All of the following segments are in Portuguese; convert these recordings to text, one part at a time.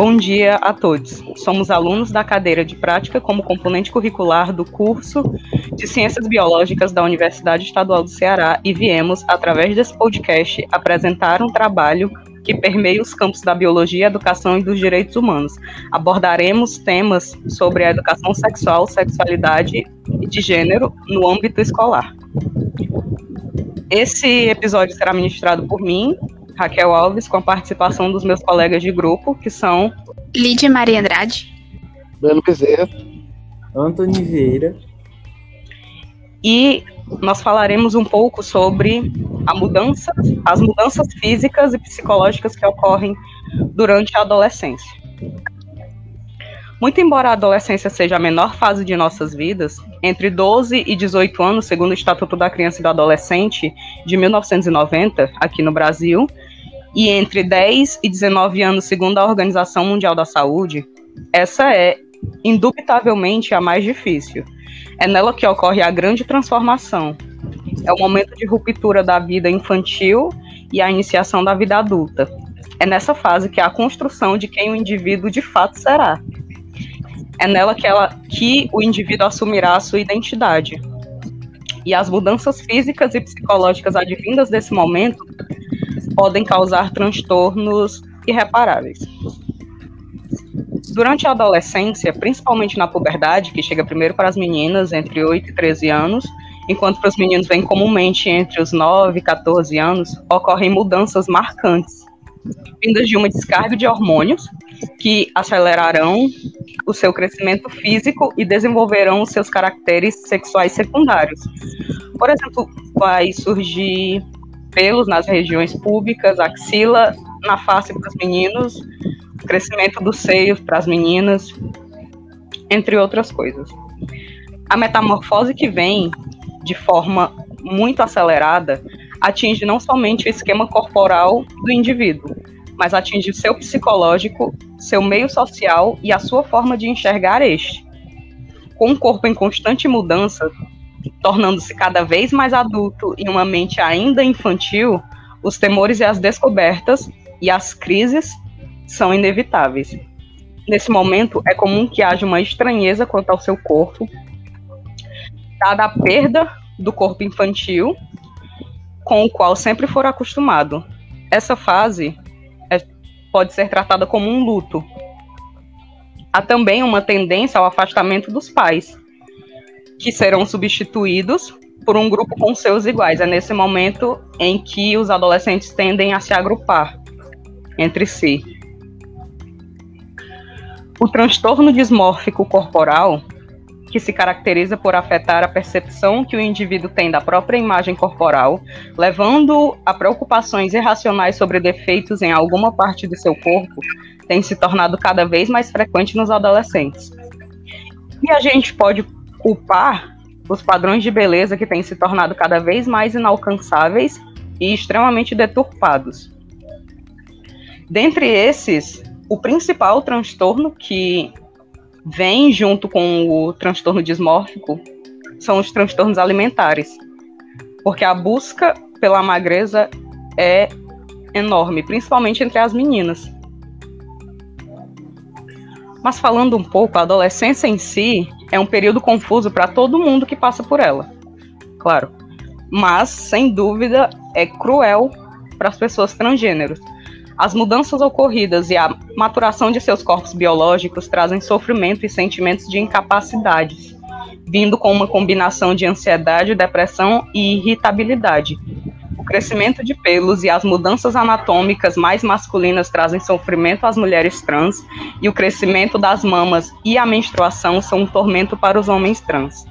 Bom dia a todos. Somos alunos da cadeira de prática como componente curricular do curso de Ciências Biológicas da Universidade Estadual do Ceará e viemos, através desse podcast, apresentar um trabalho que permeia os campos da biologia, educação e dos direitos humanos. Abordaremos temas sobre a educação sexual, sexualidade e de gênero no âmbito escolar. Esse episódio será ministrado por mim, Raquel Alves, com a participação dos meus colegas de grupo, que são Lídia Maria Andrade, Breno Bezerra, Antônio Vieira. E nós falaremos um pouco sobre a mudança, as mudanças físicas e psicológicas que ocorrem durante a adolescência. Muito embora a adolescência seja a menor fase de nossas vidas, entre 12 e 18 anos, segundo o Estatuto da Criança e do Adolescente de 1990, aqui no Brasil, e entre 10 e 19 anos, segundo a Organização Mundial da Saúde, essa é indubitavelmente a mais difícil. É nela que ocorre a grande transformação. É o momento de ruptura da vida infantil e a iniciação da vida adulta. É nessa fase que há a construção de quem o indivíduo de fato será. É nela que, ela, que o indivíduo assumirá a sua identidade. E as mudanças físicas e psicológicas advindas desse momento podem causar transtornos irreparáveis. Durante a adolescência, principalmente na puberdade, que chega primeiro para as meninas entre 8 e 13 anos, enquanto para os meninos vem comumente entre os 9 e 14 anos, ocorrem mudanças marcantes, vindas de uma descarga de hormônios que acelerarão o seu crescimento físico e desenvolverão os seus caracteres sexuais secundários. Por exemplo, vai surgir pelos nas regiões públicas, axila na face para os meninos, crescimento dos seios para as meninas, entre outras coisas. A metamorfose que vem de forma muito acelerada atinge não somente o esquema corporal do indivíduo, mas atinge o seu psicológico, seu meio social e a sua forma de enxergar este. Com um corpo em constante mudança, tornando-se cada vez mais adulto e uma mente ainda infantil, os temores e as descobertas e as crises são inevitáveis. Nesse momento, é comum que haja uma estranheza quanto ao seu corpo, dada a perda do corpo infantil com o qual sempre for acostumado. Essa fase pode ser tratada como um luto. Há também uma tendência ao afastamento dos pais, que serão substituídos por um grupo com seus iguais. É nesse momento em que os adolescentes tendem a se agrupar entre si. O transtorno dismórfico corporal que se caracteriza por afetar a percepção que o indivíduo tem da própria imagem corporal, levando a preocupações irracionais sobre defeitos em alguma parte do seu corpo, tem se tornado cada vez mais frequente nos adolescentes. E a gente pode culpar os padrões de beleza que têm se tornado cada vez mais inalcançáveis e extremamente deturpados. Dentre esses, o principal transtorno que vem junto com o transtorno dismórfico são os transtornos alimentares. Porque a busca pela magreza é enorme, principalmente entre as meninas. Mas falando um pouco, a adolescência em si é um período confuso para todo mundo que passa por ela. Claro. Mas, sem dúvida, é cruel para as pessoas transgêneros as mudanças ocorridas e a maturação de seus corpos biológicos trazem sofrimento e sentimentos de incapacidades, vindo com uma combinação de ansiedade, depressão e irritabilidade. O crescimento de pelos e as mudanças anatômicas mais masculinas trazem sofrimento às mulheres trans, e o crescimento das mamas e a menstruação são um tormento para os homens trans.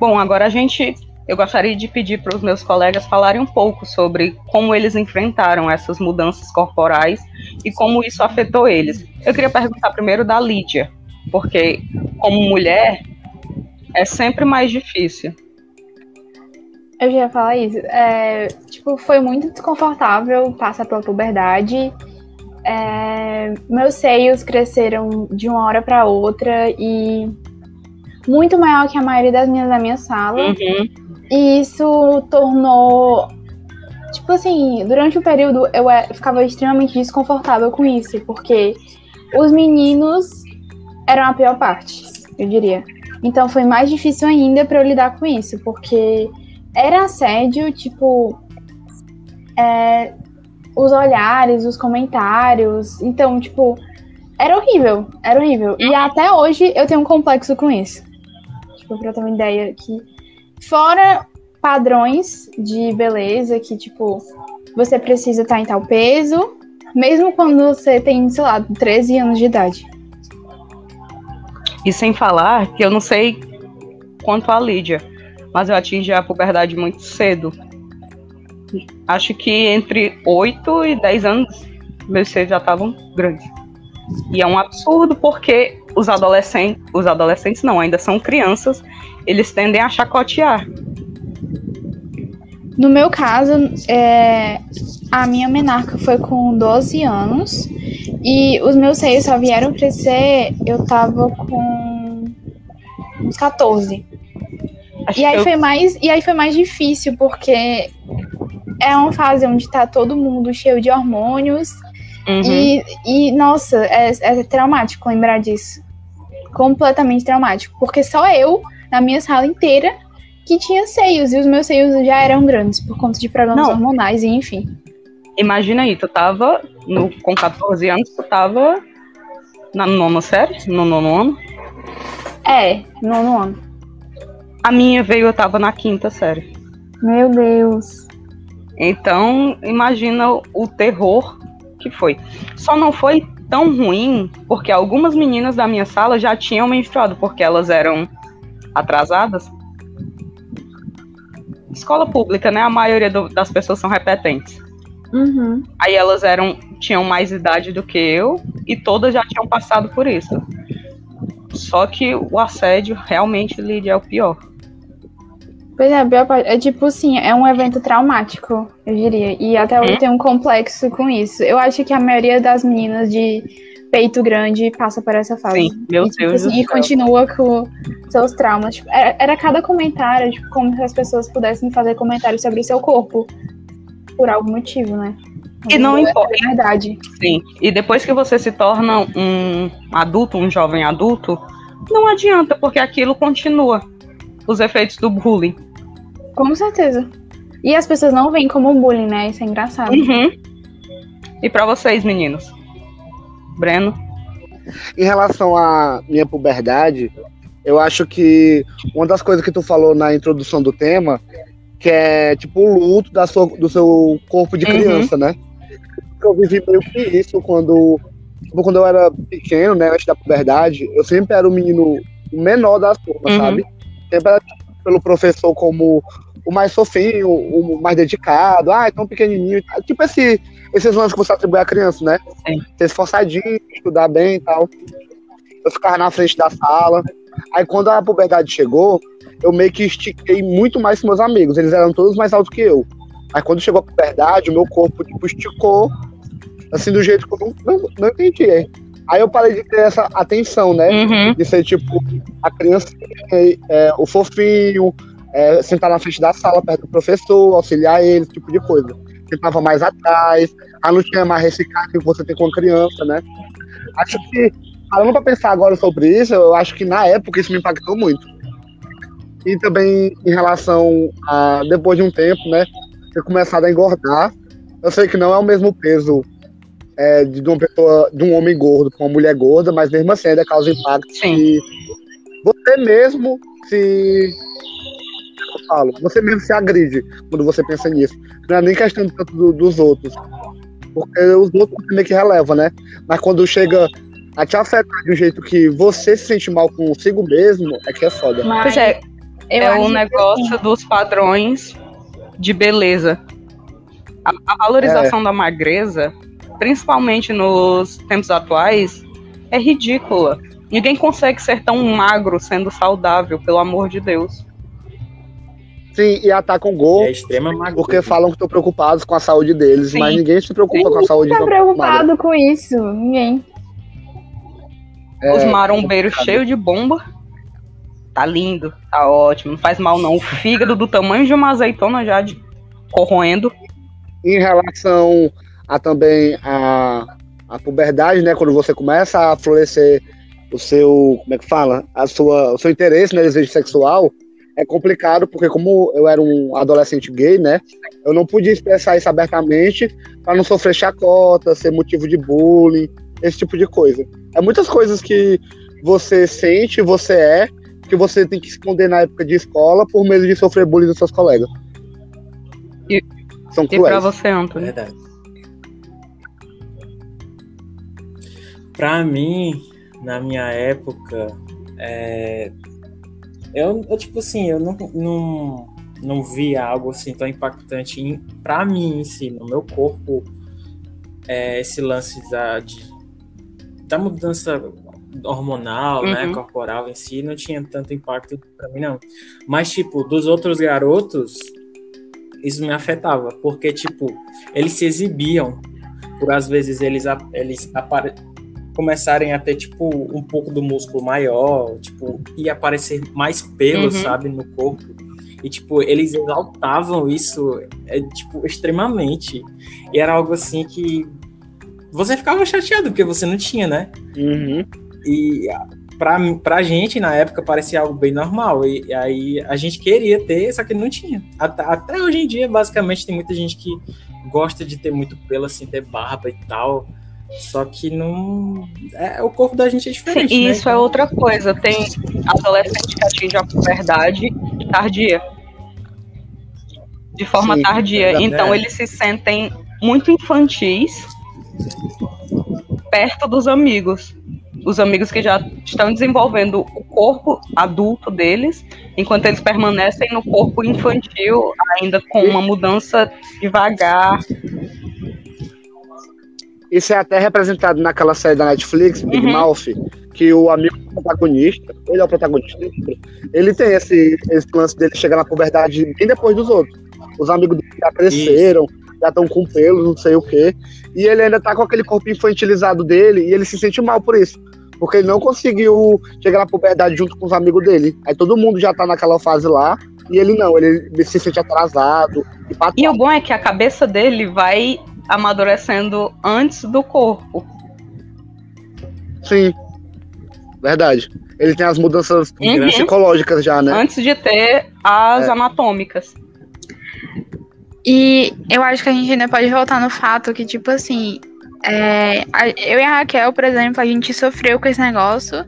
Bom, agora a gente eu gostaria de pedir para os meus colegas falarem um pouco sobre como eles enfrentaram essas mudanças corporais e como isso afetou eles. Eu queria perguntar primeiro da Lídia, porque como mulher é sempre mais difícil. Eu já ia falar isso. É, tipo, foi muito desconfortável passar pela puberdade. É, meus seios cresceram de uma hora para outra e muito maior que a maioria das meninas da minha sala. Uhum. E isso tornou tipo assim, durante o período eu é, ficava extremamente desconfortável com isso, porque os meninos eram a pior parte, eu diria. Então foi mais difícil ainda para eu lidar com isso, porque era assédio, tipo, é, os olhares, os comentários. Então, tipo, era horrível, era horrível. E até hoje eu tenho um complexo com isso. Tipo, pra ter uma ideia que. Fora padrões de beleza, que, tipo, você precisa estar em tal peso, mesmo quando você tem, sei lá, 13 anos de idade. E sem falar que eu não sei quanto a Lídia, mas eu atingi a puberdade muito cedo. Acho que entre 8 e 10 anos meus seios já estavam grandes. E é um absurdo porque os adolescentes, os adolescentes não, ainda são crianças, eles tendem a chacotear. No meu caso, é, a minha menarca foi com 12 anos e os meus seios só vieram crescer, eu tava com uns 14. Acho e aí, eu... foi mais, e aí foi mais difícil, porque é uma fase onde tá todo mundo cheio de hormônios. Uhum. E, e, nossa, é, é traumático lembrar disso. Completamente traumático. Porque só eu, na minha sala inteira, que tinha seios. E os meus seios já eram grandes por conta de problemas Não. hormonais, e enfim. Imagina aí, tu tava no, com 14 anos, tu tava na nona série? No nono ano? É, nono ano. A minha veio, eu tava na quinta série. Meu Deus. Então, imagina o terror que foi. Só não foi tão ruim porque algumas meninas da minha sala já tinham menstruado, porque elas eram atrasadas. Escola pública, né? A maioria do, das pessoas são repetentes. Uhum. Aí elas eram tinham mais idade do que eu e todas já tinham passado por isso. Só que o assédio realmente, Lídia, é o pior. Pois é, é tipo assim, é um evento traumático, eu diria. E até hoje hum? tem um complexo com isso. Eu acho que a maioria das meninas de peito grande passa por essa fase. Sim, meu e, tipo, Deus. Assim, e continua com seus traumas. Tipo, era, era, cada comentário, tipo, como se as pessoas pudessem fazer comentários sobre o seu corpo. Por algum motivo, né? E não importa. É verdade. Sim. E depois que você se torna um adulto, um jovem adulto, não adianta, porque aquilo continua. Os efeitos do bullying. Com certeza. E as pessoas não veem como bullying, né? Isso é engraçado. Uhum. E para vocês, meninos? Breno? Em relação à minha puberdade, eu acho que uma das coisas que tu falou na introdução do tema, que é tipo o luto da sua, do seu corpo de uhum. criança, uhum. né? Eu vivi meio que isso quando, tipo, quando eu era pequeno, né, antes da puberdade, eu sempre era o menino menor da turma, uhum. sabe? Sempre era pelo professor como o mais fofinho, o mais dedicado, ah, é tão pequenininho. Tipo esse, esses lances que você atribui à criança, né? Sim. Ser esforçadinho, estudar bem e tal. Eu ficava na frente da sala. Aí quando a puberdade chegou, eu meio que estiquei muito mais que meus amigos. Eles eram todos mais altos que eu. Aí quando chegou a puberdade, o meu corpo tipo, esticou, assim, do jeito que eu não, não, não entendi. Aí eu parei de ter essa atenção, né? Uhum. De ser tipo a criança, é, o fofinho, é, sentar na frente da sala perto do professor, auxiliar ele, esse tipo de coisa. Sentava mais atrás, aí não tinha mais esse que você tem com a criança, né? Acho que, falando pra pensar agora sobre isso, eu acho que na época isso me impactou muito. E também em relação a, depois de um tempo, né, ter começado a engordar. Eu sei que não é o mesmo peso é, de uma pessoa, de um homem gordo com uma mulher gorda, mas mesmo assim ainda causa impacto. Sim. Você mesmo se falo. Você mesmo se agride quando você pensa nisso. Não é nem questão tanto do, dos outros. Porque os outros meio que releva, né? Mas quando chega a te afetar de um jeito que você se sente mal consigo mesmo, é que é foda. Mas, pois é, é um negócio assim. dos padrões de beleza. A, a valorização é. da magreza, principalmente nos tempos atuais, é ridícula. Ninguém consegue ser tão magro sendo saudável, pelo amor de Deus. Sim, e atacam gol. É extrema porque falam que estão preocupados com a saúde deles, Sim. mas ninguém se preocupa Sim, com a saúde Ninguém tá preocupado com isso, ninguém. É, Os marombeiros é cheios de bomba. Tá lindo, tá ótimo, não faz mal não. O fígado do tamanho de uma azeitona já de, corroendo. Em relação a também a, a puberdade, né? Quando você começa a florescer o seu, como é que fala? A sua, o seu interesse no desejo sexual, é complicado, porque como eu era um adolescente gay, né? Eu não podia expressar isso abertamente para não sofrer chacota, ser motivo de bullying, esse tipo de coisa. É muitas coisas que você sente, você é, que você tem que esconder na época de escola por medo de sofrer bullying dos seus colegas. E, São e cruéis. pra você, Antônio? Verdade. Pra mim, na minha época, é, eu, eu, tipo assim, eu não, não, não via algo assim tão impactante em, pra mim em si, no meu corpo, é, esse lance da, de, da mudança hormonal, né, Uhum. corporal em si, não tinha tanto impacto pra mim, não. Mas, tipo, dos outros garotos, isso me afetava, porque, tipo, eles se exibiam, por às vezes eles, eles apare- começarem a ter, tipo, um pouco do músculo maior, tipo, e aparecer mais pelo, Uhum. sabe, no corpo. E, tipo, eles exaltavam isso, é, tipo, extremamente. E era algo assim que você ficava chateado, porque você não tinha, né? Uhum. E pra, pra gente, na época, parecia algo bem normal. E, e aí a gente queria ter, só que não tinha. Até, até hoje em dia, basicamente, tem muita gente que gosta de ter muito pelo, assim, ter barba e tal. Só que não. É, o corpo da gente é Sim, diferente. e né? isso é outra coisa. Tem adolescente que atinge a puberdade tardia. De forma Sim, tardia. verdade. Então eles se sentem muito infantis perto dos amigos. Os amigos que já estão desenvolvendo o corpo adulto deles, enquanto eles permanecem no corpo infantil, ainda com uma mudança devagar. Isso é até representado naquela série da Netflix, Big Uhum. Mouth, que o amigo do protagonista, ele é o protagonista, ele tem esse, esse lance dele chegar na puberdade bem depois dos outros. Os amigos dele já cresceram, já estão com pelo, não sei o quê. E ele ainda tá com aquele corpo infantilizado dele e ele se sente mal por isso. Porque ele não conseguiu chegar na puberdade junto com os amigos dele. Aí todo mundo já tá naquela fase lá e ele não, ele se sente atrasado e E o bom é que a cabeça dele vai amadurecendo antes do corpo. Sim. Verdade. Ele tem as mudanças Uhum. psicológicas já, né? Antes de ter as É. anatômicas. E eu acho que a gente ainda pode voltar no fato que, tipo assim, é, a- eu e a Raquel, por exemplo, a gente sofreu com esse negócio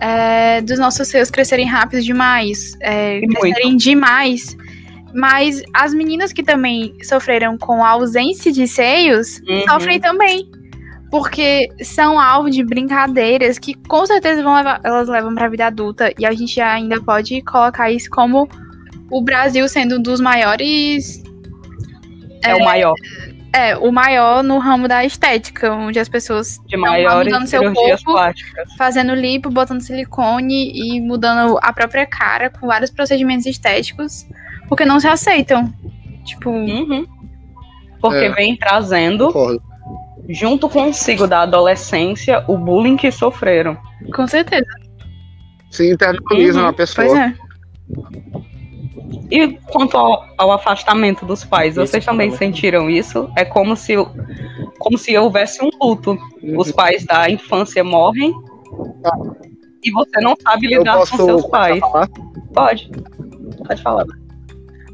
é, dos nossos seios crescerem rápido demais, é, E muito. crescerem demais. Mas as meninas que também sofreram com a ausência de seios Uhum. sofrem também. Porque são alvo de brincadeiras que com certeza vão levar, elas levam pra vida adulta. E a gente ainda pode colocar isso como o Brasil sendo um dos maiores É, o maior. é, o maior no ramo da estética, onde as pessoas De maiores mudando seu corpo. plásticas. fazendo lipo, botando silicone e mudando a própria cara com vários procedimentos estéticos, porque não se aceitam. Tipo, Uhum. Porque É. vem trazendo, Concordo. junto consigo da adolescência, o bullying que sofreram. com certeza. Se internaliza Uhum, na Pois pessoa. é. E quanto ao, ao afastamento dos pais, Isso vocês também sentiram isso? É como se, como se houvesse um luto. Uhum. Os pais da infância morrem e você não sabe lidar posso com seus pais. Pode. Pode falar.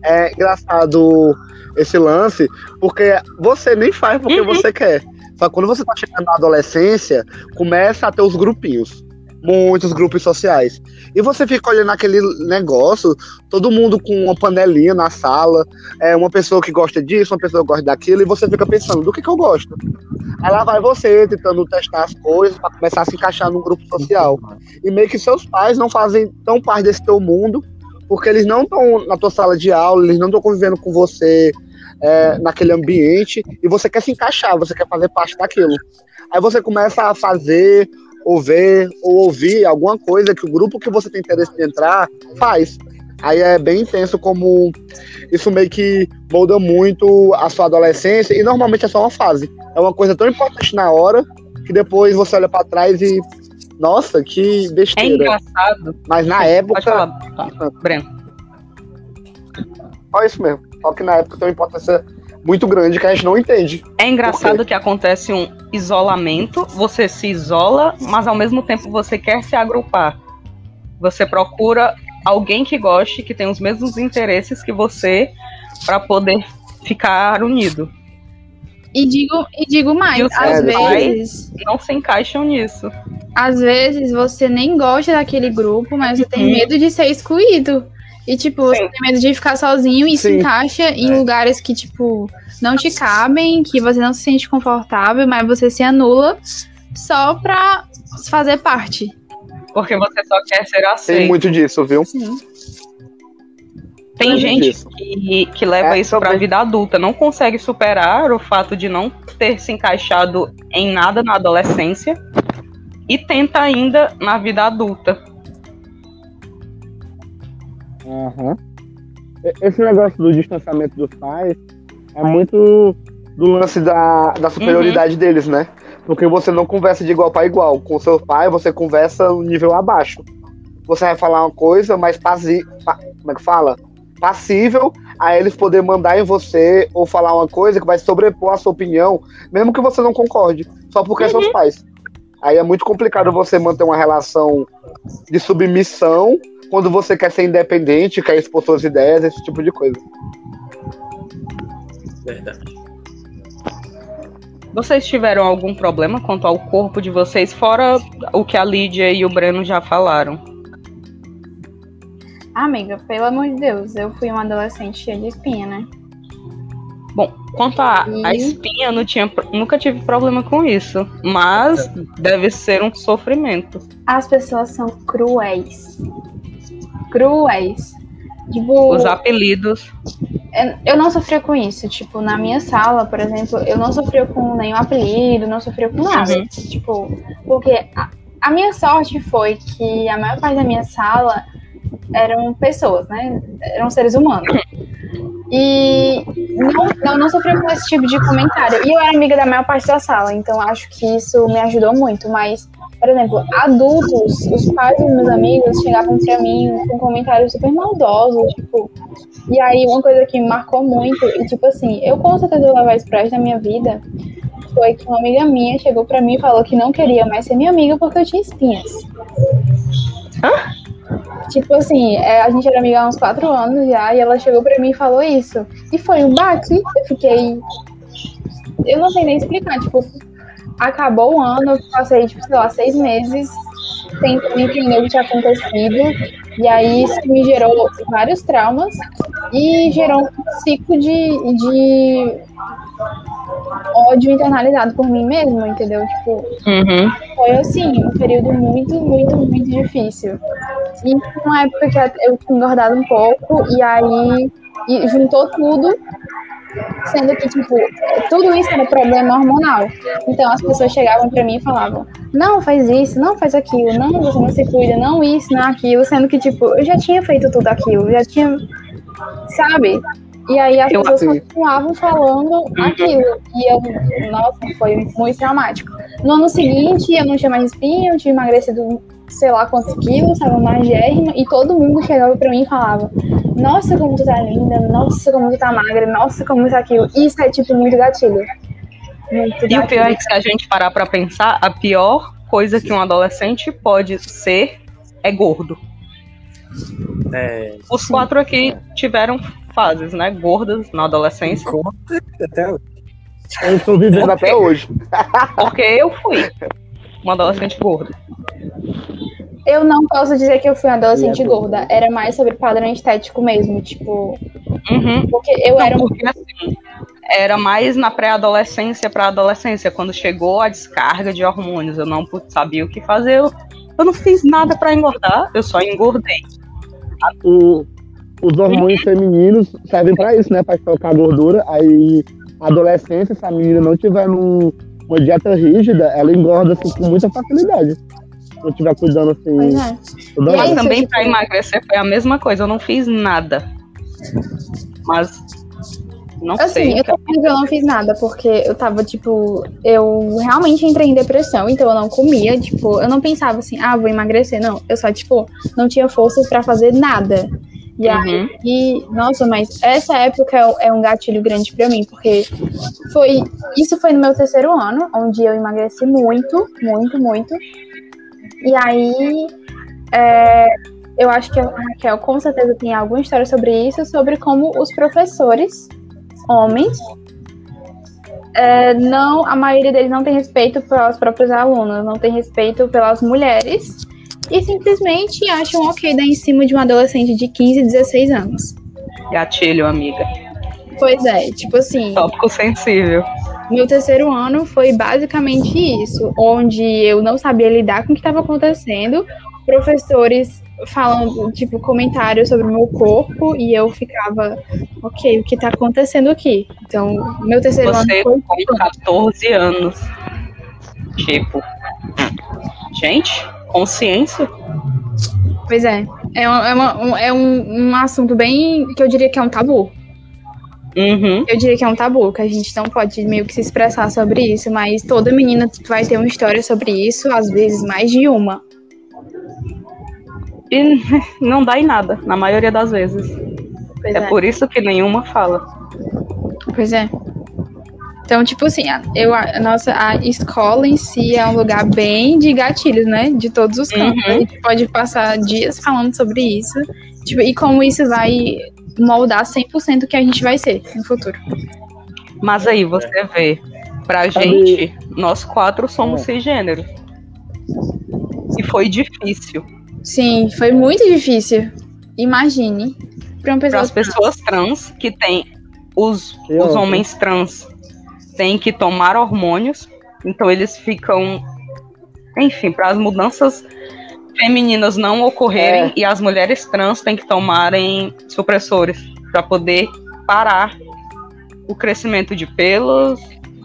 É engraçado esse lance, porque você nem faz porque Uhum. você quer. Só que quando você tá chegando na adolescência, começa a ter os grupinhos. Muitos grupos sociais. E você fica olhando aquele negócio, todo mundo com uma panelinha na sala, é uma pessoa que gosta disso, uma pessoa que gosta daquilo, e você fica pensando, do que, que eu gosto? Aí lá vai você tentando testar as coisas para começar a se encaixar num grupo social. E meio que seus pais não fazem tão parte desse teu mundo, porque eles não estão na tua sala de aula, eles não estão convivendo com você é, naquele ambiente, e você quer se encaixar, você quer fazer parte daquilo. Aí você começa a fazer, ou ver, ou ouvir alguma coisa que o grupo que você tem interesse de entrar faz. Aí é bem intenso como isso meio que molda muito a sua adolescência, e normalmente é só uma fase. É uma coisa tão importante na hora, que depois você olha pra trás e. Nossa, que É besteira. engraçado. Mas na Pode época. falar, tá. Breno. Só isso mesmo. Só que na época tem uma importância muito grande que a gente não entende. É engraçado que acontece um isolamento, você se isola, mas ao mesmo tempo você quer se agrupar. Você procura alguém que goste, que tem os mesmos interesses que você, para poder ficar unido. E digo, e digo mais, E às vezes, Não se encaixam nisso. às vezes você nem gosta daquele grupo, mas você tem Uhum. medo de ser excluído. E, tipo, você Sim. tem medo de ficar sozinho e se Sim. encaixa em É. lugares que, tipo, não te cabem, que você não se sente confortável, mas você se anula só pra fazer parte. Porque você só quer ser Tem aceito. muito disso, viu? Sim. Tem muito gente que, que leva É, isso pra também. vida adulta, não consegue superar o fato de não ter se encaixado em nada na adolescência e tenta ainda na vida adulta. E- Esse negócio do distanciamento dos pais é muito do lance da, da superioridade deles, né? Porque você não conversa de igual para igual. Com seu pai, você conversa no nível abaixo. Você vai falar uma coisa mais pasi pa- como é que fala? Passível a eles poder mandar em você ou falar uma coisa que vai sobrepor a sua opinião, mesmo que você não concorde, só porque é seus pais. Aí é muito complicado você manter uma relação de submissão quando você quer ser independente, quer expor suas ideias, esse tipo de coisa. Verdade. Vocês tiveram algum problema quanto ao corpo de vocês, fora o que a Lídia e o Breno já falaram? Amiga, pelo amor de Deus, eu fui uma adolescente cheia de espinha, né? Bom, quanto à E? espinha, não tinha, nunca tive problema com isso. Mas deve ser um sofrimento. As pessoas são cruéis. Cruéis. Tipo, Os apelidos. eu- eu não sofria com isso. Tipo, na minha sala, por exemplo, eu não sofria com nenhum apelido, não sofria com nada. Uhum. Tipo, porque a, a minha sorte foi que a maior parte da minha sala eram pessoas, né? Eram seres humanos. E não, não, não sofria com esse tipo de comentário. E eu era amiga da maior parte da sala, então acho que isso me ajudou muito. Mas, por exemplo, adultos, os pais dos meus amigos chegavam pra mim com comentários super maldosos, tipo. E aí, uma coisa que me marcou muito, e tipo assim, eu com certeza vou levar isso resto da minha vida, foi que uma amiga minha chegou pra mim e falou que não queria mais ser minha amiga porque eu tinha espinhas. Tipo assim, é, a gente era amiga há uns quatro anos já, e ela chegou pra mim e falou isso. E foi um baque, eu fiquei. Eu não sei nem explicar, tipo, acabou o ano, eu passei, tipo, sei lá, seis meses tentando entender o que tinha acontecido. E aí isso me gerou vários traumas e gerou um ciclo de, de ódio internalizado por mim mesma, entendeu? Tipo, Uhum. foi assim, um período muito, muito, muito difícil. E numa época que eu tinha engordado um pouco, e aí e juntou tudo, sendo que, tipo, tudo isso era problema hormonal. Então as pessoas chegavam pra mim e falavam, não, faz isso, não faz aquilo, não, você não se cuida, não isso, não aquilo, sendo que, tipo, eu já tinha feito tudo aquilo, já tinha, sabe? E aí as Eu- pessoas Sim. continuavam falando aquilo. E eu, nossa, foi muito traumático. No ano seguinte, eu não tinha mais espinha, eu tinha emagrecido sei lá quantos quilos, estava magérrima, e todo mundo chegava pra mim e falava: Nossa, como tu tá linda, nossa, como tu tá magra, nossa, como tu tá aquilo. Isso é tipo muito gatilho. Muito E o pior é gatilho. que se a gente parar pra pensar, a pior coisa que um adolescente pode ser é gordo. É, Os quatro aqui tiveram fases, né? Gordas na adolescência. até hoje. Eu estou vivendo até hoje. Porque eu fui uma adolescente gorda. Eu não posso dizer que eu fui uma adolescente E é gorda. Era mais sobre padrão estético mesmo. Tipo, Uhum. porque eu era um. Porque assim, era mais na pré-adolescência pra adolescência, quando chegou a descarga de hormônios. Eu não sabia o que fazer. Eu, eu não fiz nada pra engordar, eu só engordei. O- os hormônios femininos servem pra isso, né? Pra estocar a gordura. Aí, a adolescência, se a menina não tiver num- uma dieta rígida, ela engorda assim, com muita facilidade. Se não estiver cuidando assim. Pois é. toda E Mas aí, também pra emagrecer foi a mesma coisa, eu não fiz nada. Mas não Assim, sei. eu que eu não fiz nada, porque eu tava, tipo, eu realmente entrei em depressão, então eu não comia, tipo, eu não pensava assim, ah, vou emagrecer, não. Eu só, tipo, não tinha forças pra fazer nada. E Uhum. aí, nossa, mas essa época é, é um gatilho grande pra mim, porque foi isso foi no meu terceiro ano, onde eu emagreci muito, muito, muito. E aí, é, eu acho que a Raquel com certeza tem alguma história sobre isso, sobre como os professores, homens, é, não, a maioria deles não tem respeito pelas próprias alunas, não tem respeito pelas mulheres e simplesmente acham ok dar em cima de um adolescente de 15, 16 anos. Gatilho, amiga. Pois é, tipo assim, Tópico sensível. Meu terceiro ano foi basicamente isso, onde eu não sabia lidar com o que estava acontecendo, professores falando, tipo, comentários sobre o meu corpo, e eu ficava, ok, o que tá acontecendo aqui? Então, meu terceiro Você ano foi. com 14 anos. Tipo. Gente, consciência? Pois é. É, um, é, uma- um, é um, um assunto bem. que eu diria que é um tabu. Uhum. Eu diria que é um tabu, que a gente não pode meio que se expressar sobre isso, mas toda menina vai ter uma história sobre isso, às vezes mais de uma. E não dá em nada, na maioria das vezes. É, é. por isso que nenhuma fala. Pois é. Então, tipo assim, a, eu, a nossa a escola em si é um lugar bem de gatilhos, né? De todos os campos. Uhum. A gente pode passar dias falando sobre isso. Tipo, e como isso vai moldar 100% o que a gente vai ser no futuro. Mas aí você vê, pra gente, nós quatro somos É. cisgêneros. E foi difícil. Sim, foi muito difícil. Imagine. Para pessoa. as pessoas trans que têm os, os homens trans têm que tomar hormônios, então eles ficam, enfim, para as mudanças femininas não ocorrerem É. e as mulheres trans têm que tomarem supressores para poder parar o crescimento de pelos,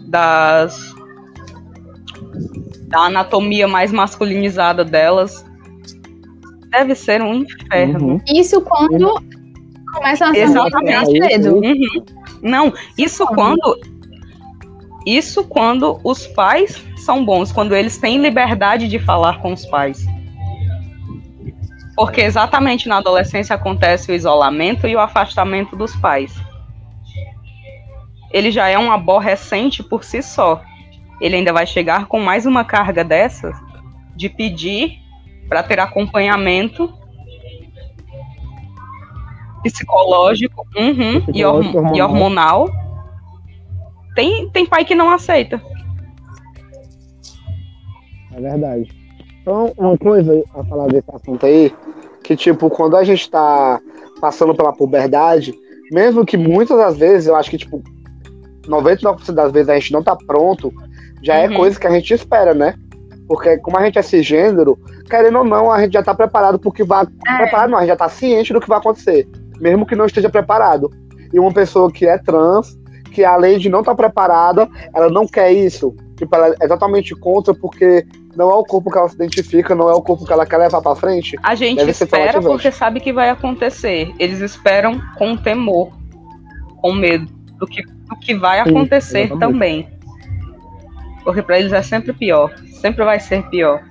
das da anatomia mais masculinizada delas. Deve ser um inferno. Uhum. Isso quando começa a Exatamente. cedo. Uhum. Não, isso quando. Isso quando os pais são bons, quando eles têm liberdade de falar com os pais. Porque exatamente na adolescência acontece o isolamento e o afastamento dos pais. Ele já é um aborrecente por si só. Ele ainda vai chegar com mais uma carga dessas de pedir para ter acompanhamento psicológico uhum, e, Psicológico, horm- e hormonal. Tem, tem pai que não aceita. É verdade. Então, uma coisa a falar desse assunto aí, que tipo, quando a gente tá passando pela puberdade, mesmo que muitas das vezes, eu acho que tipo, 99% das vezes a gente não tá pronto, já é Uhum. coisa que a gente espera, né? Porque como a gente é cisgênero, querendo ou não, a gente já tá preparado pro que vai. Preparado não, a gente já tá ciente do que vai acontecer, mesmo que não esteja preparado. E uma pessoa que é trans, que além de não estar preparada, ela não quer isso. Tipo, ela é totalmente contra porque não é o corpo que ela se identifica, não é o corpo que ela quer levar pra frente. A gente espera porque sabe que vai acontecer. Eles esperam com temor, com medo do que, do que vai Sim, acontecer exatamente. também. Porque para eles é sempre pior. Sempre vai ser pior.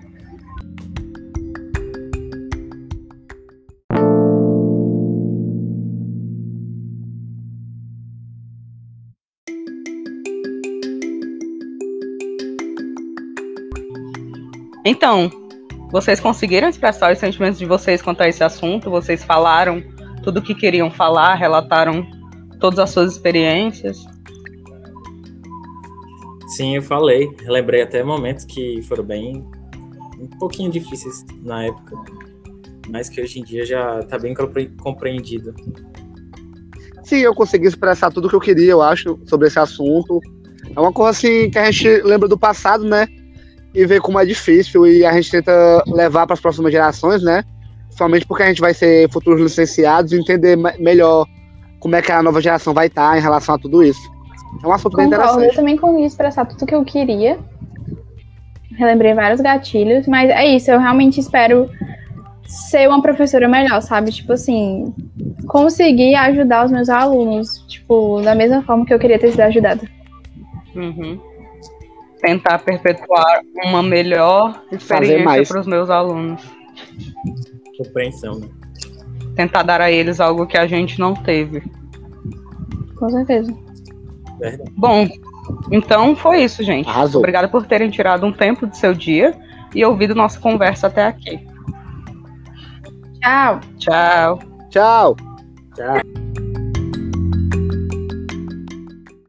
Então, vocês conseguiram expressar os sentimentos de vocês quanto a esse assunto? Vocês falaram tudo o que queriam falar, relataram todas as suas experiências? Sim, eu falei. Lembrei até momentos que foram bem. um pouquinho difíceis na época. Mas que hoje em dia já tá bem compre- compreendido. Sim, eu consegui expressar tudo que eu queria, eu acho, sobre esse assunto. É uma coisa assim que a gente lembra do passado, né? E vê como é difícil e a gente tenta levar para as próximas gerações, né? Somente porque a gente vai ser futuros licenciados e entender me- melhor como é que a nova geração vai estar em relação a tudo isso. É um assunto bem Concordo, eu interessante. também consegui expressar tudo que eu queria. Relembrei vários gatilhos, mas é isso, eu realmente espero ser uma professora melhor, sabe? Tipo assim, conseguir ajudar os meus alunos, tipo, da mesma forma que eu queria ter sido ajudada. Uhum. Tentar perpetuar uma melhor experiência para os meus alunos. Compreensão, né? tentar dar a eles algo que a gente não teve. Com certeza. Verdade. Bom, então foi isso, gente. Arrasou. Obrigada por terem tirado um tempo do seu dia e ouvido nossa conversa até aqui. Tchau. Tchau. Tchau. Tchau.